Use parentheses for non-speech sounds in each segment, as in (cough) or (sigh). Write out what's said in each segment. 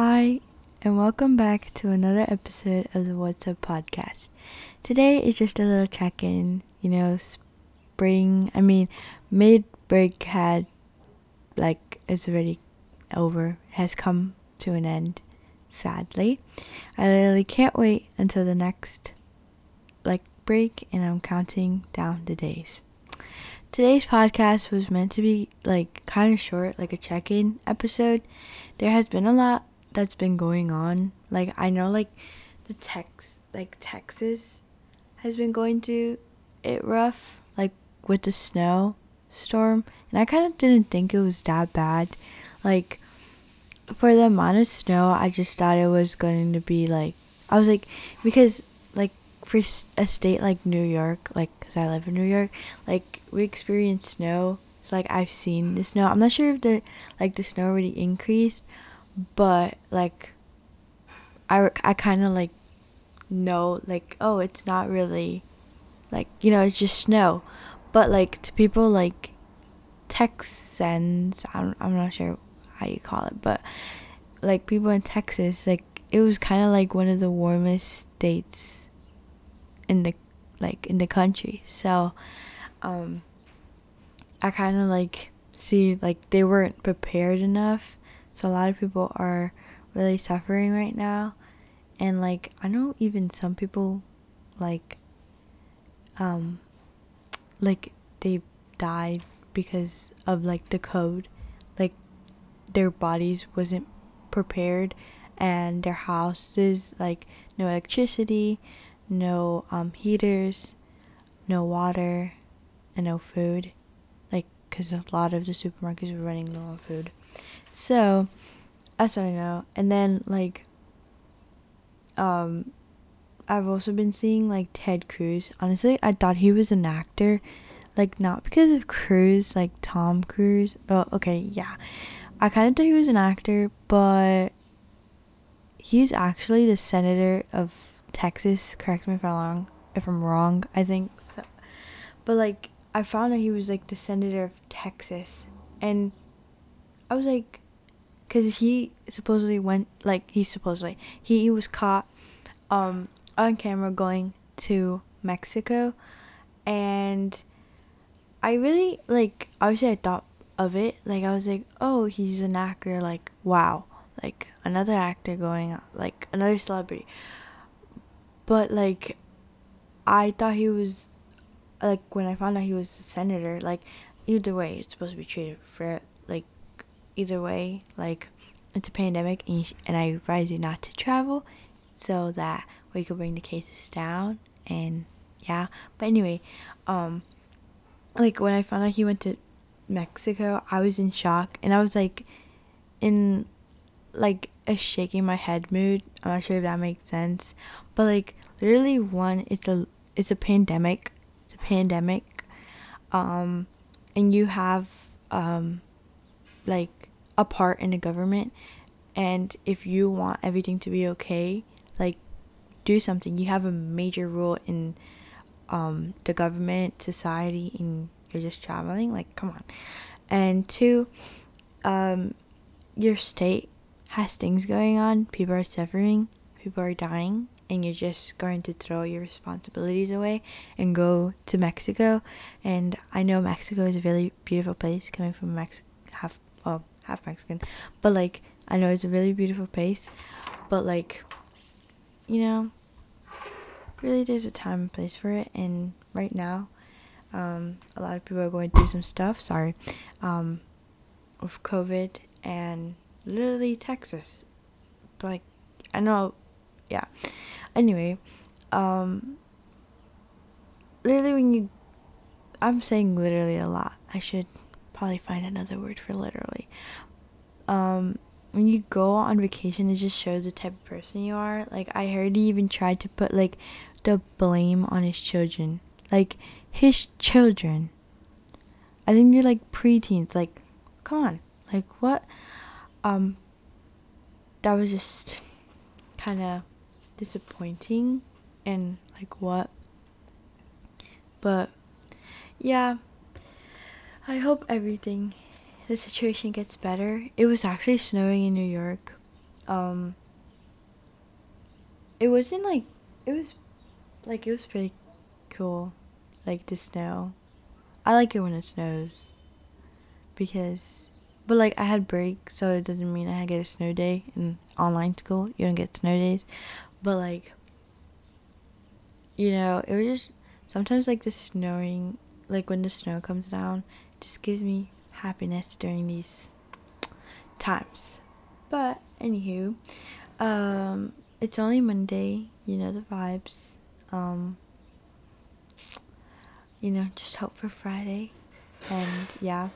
Hi, and welcome back to another episode of the What's Up podcast. Today is just a little check in. You know, spring, I mean, mid break had, like, it's already over, has come to an end, sadly. I literally can't wait until the next, like, break, and I'm counting down the days. Today's podcast was meant to be like kind of short, like a check in episode. There has been a lot that's been going on. Like I know like the Tex like Texas has been going through it rough, like with the snow storm. And I kind of didn't think it was that bad. Like for the amount of snow, I just thought it was going to be like I was like because like for a state like New York, like cuz I live in New York, like we experience snow. So like I've seen the snow. I'm not sure if the like the snow already increased, but like I, I kind of like know like oh it's not really like you know it's just snow. But like to people like texans i'm, I'm not sure how you call it but like people in texas like it was kind of like one of the warmest states in the like in the country. So um i kind of like see like they weren't prepared enough so a lot of people are really suffering right now. And like I know even some people like um like they died because of like the code. Like their bodies wasn't prepared and their houses like no electricity, no um heaters, no water, and no food. Like cuz a lot of the supermarkets were running low on food. So, that's what I know. And then like um I've also been seeing like Ted Cruz. Honestly, I thought he was an actor. Like not because of Cruz, like Tom Cruise. Oh, okay, yeah. I kind of thought he was an actor, but he's actually the senator of Texas. Correct me if I'm wrong. If I'm wrong, I think. So. But like, I found that he was like the senator of Texas, and I was like, because he supposedly went like he supposedly he, he was caught um on camera going to Mexico, and I really like obviously I thought of it. Like I was like oh he's an actor. Like wow. Like another actor going like another celebrity. But like I thought he was like when I found out he was a senator like either way it's supposed to be treated fair either way, like it's a pandemic, and, sh- and I advise you not to travel so that we could bring the cases down. And yeah, but anyway, um, like when I found out he went to Mexico, I was in shock, and I was like, in like a shaking my head mood. I'm not sure if that makes sense, but like literally one, it's a it's a pandemic. It's a pandemic, um, and you have um, like a part in the government and if you want everything to be okay like do something. You have a major role in um, the government society and you're just traveling like come on. And two um, your state has things going on. People are suffering people are dying and you're just going to throw your responsibilities away and go to Mexico. And I know Mexico is a really beautiful place coming from Mexico half well half Mexican, but like I know it's a really beautiful place, but like, you know, really there's a time and place for it, and right now, um, a lot of people are going through some stuff. Sorry, um, with COVID and literally Texas, but like I know, yeah. Anyway, um, literally when you, I'm saying literally a lot. I should probably find another word for literally. Um, when you go on vacation, it just shows the type of person you are. Like I heard he even tried to put like the blame on his children, like his children. I think you're like preteens. Like, come on, like what? Um, that was just (laughs) kind of disappointing, and like what? But yeah, I hope everything, the situation gets better. It was actually snowing in New York. Um it wasn't like it was like it was pretty cool like the snow. I like it when it snows because but like i had break so it doesn't mean i get a snow day in online school. You don't get snow days. But like you know it was just sometimes like the snowing like when the snow comes down just gives me happiness during these times. But anywho um it's only monday you know the vibes um you know just hope for friday. And yeah.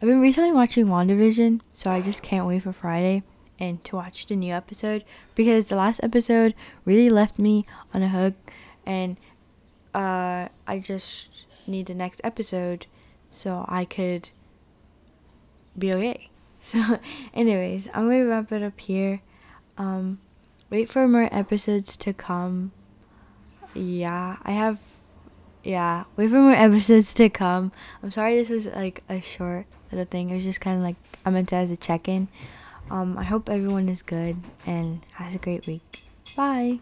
I've been recently watching wandavision so i just can't wait for friday and to watch the new episode because the last episode really left me on a hook and uh i just need the next episode so I could be okay. (laughs) So, anyways, I'm gonna wrap it up here. Um, wait for more episodes to come. Yeah, I have. Yeah, wait for more (laughs) episodes to come. I'm sorry this was like a short little thing. It was just kind of like I meant to as a check in. Um, I hope everyone is good and has a great week. Bye.